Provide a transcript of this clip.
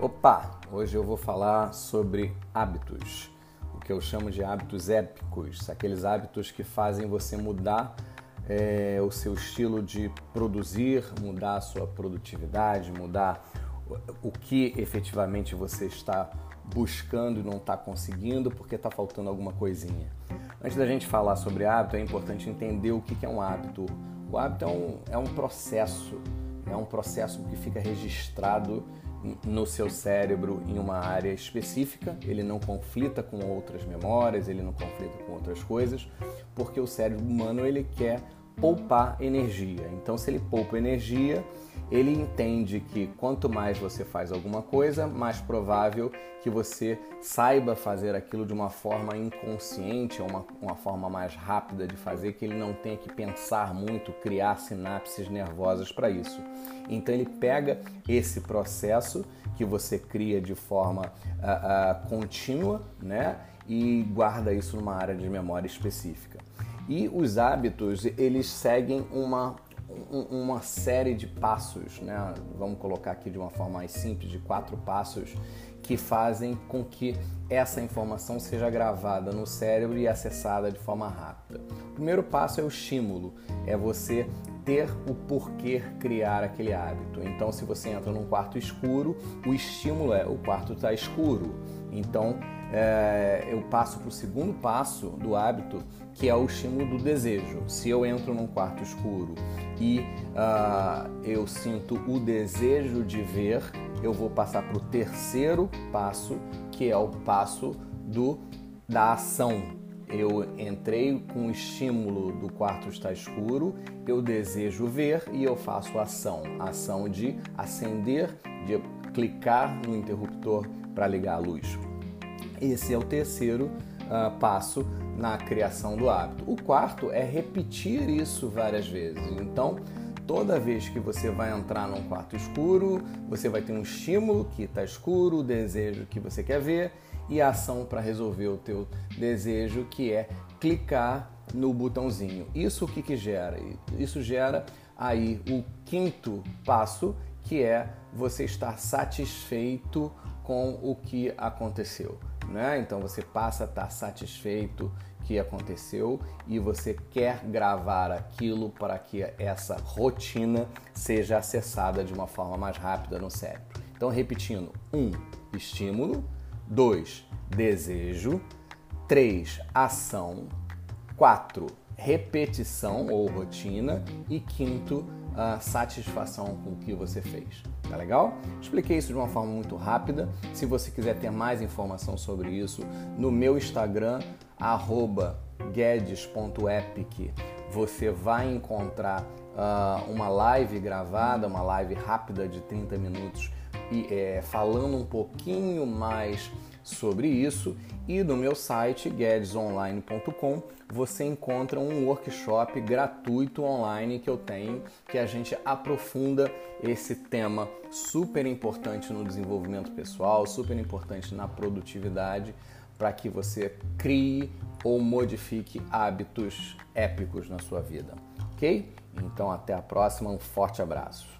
Opa! Hoje eu vou falar sobre hábitos, o que eu chamo de hábitos épicos, aqueles hábitos que fazem você mudar é, o seu estilo de produzir, mudar a sua produtividade, mudar o que efetivamente você está buscando e não está conseguindo porque está faltando alguma coisinha. Antes da gente falar sobre hábito, é importante entender o que é um hábito. O hábito é um, é um processo, é um processo que fica registrado no seu cérebro em uma área específica, ele não conflita com outras memórias, ele não conflita com outras coisas, porque o cérebro humano ele quer poupar energia. Então, se ele poupa energia, ele entende que quanto mais você faz alguma coisa, mais provável que você saiba fazer aquilo de uma forma inconsciente, uma, uma forma mais rápida de fazer, que ele não tenha que pensar muito, criar sinapses nervosas para isso. Então ele pega esse processo que você cria de forma uh, uh, contínua, né, e guarda isso numa área de memória específica. E os hábitos, eles seguem uma uma série de passos, né? vamos colocar aqui de uma forma mais simples, de quatro passos, que fazem com que essa informação seja gravada no cérebro e acessada de forma rápida. O primeiro passo é o estímulo, é você ter o porquê criar aquele hábito. Então, se você entra num quarto escuro, o estímulo é o quarto está escuro. Então, é, eu passo para o segundo passo do hábito, que é o estímulo do desejo. Se eu entro num quarto escuro e uh, eu sinto o desejo de ver, eu vou passar para o terceiro passo, que é o passo do da ação. Eu entrei com o estímulo do quarto está escuro, eu desejo ver e eu faço ação, ação de acender, de clicar no interruptor para ligar a luz. Esse é o terceiro uh, passo na criação do hábito. O quarto é repetir isso várias vezes. Então, toda vez que você vai entrar num quarto escuro, você vai ter um estímulo que está escuro, o desejo que você quer ver e a ação para resolver o teu desejo, que é clicar no botãozinho. Isso o que, que gera? Isso gera aí o quinto passo, que é você estar satisfeito com o que aconteceu. Né? Então você passa a estar satisfeito que aconteceu e você quer gravar aquilo para que essa rotina seja acessada de uma forma mais rápida no cérebro. Então, repetindo: um, estímulo, dois, desejo, três, ação, quatro, repetição ou rotina e quinto, a satisfação com o que você fez. Tá legal? Expliquei isso de uma forma muito rápida. Se você quiser ter mais informação sobre isso, no meu Instagram, guedes.epic, você vai encontrar uh, uma live gravada, uma live rápida de 30 minutos, e, é, falando um pouquinho mais sobre isso. E no meu site guedesonline.com você encontra um workshop gratuito online que eu tenho que a gente aprofunda esse tema super importante no desenvolvimento pessoal, super importante na produtividade para que você crie ou modifique hábitos épicos na sua vida, ok? Então até a próxima, um forte abraço.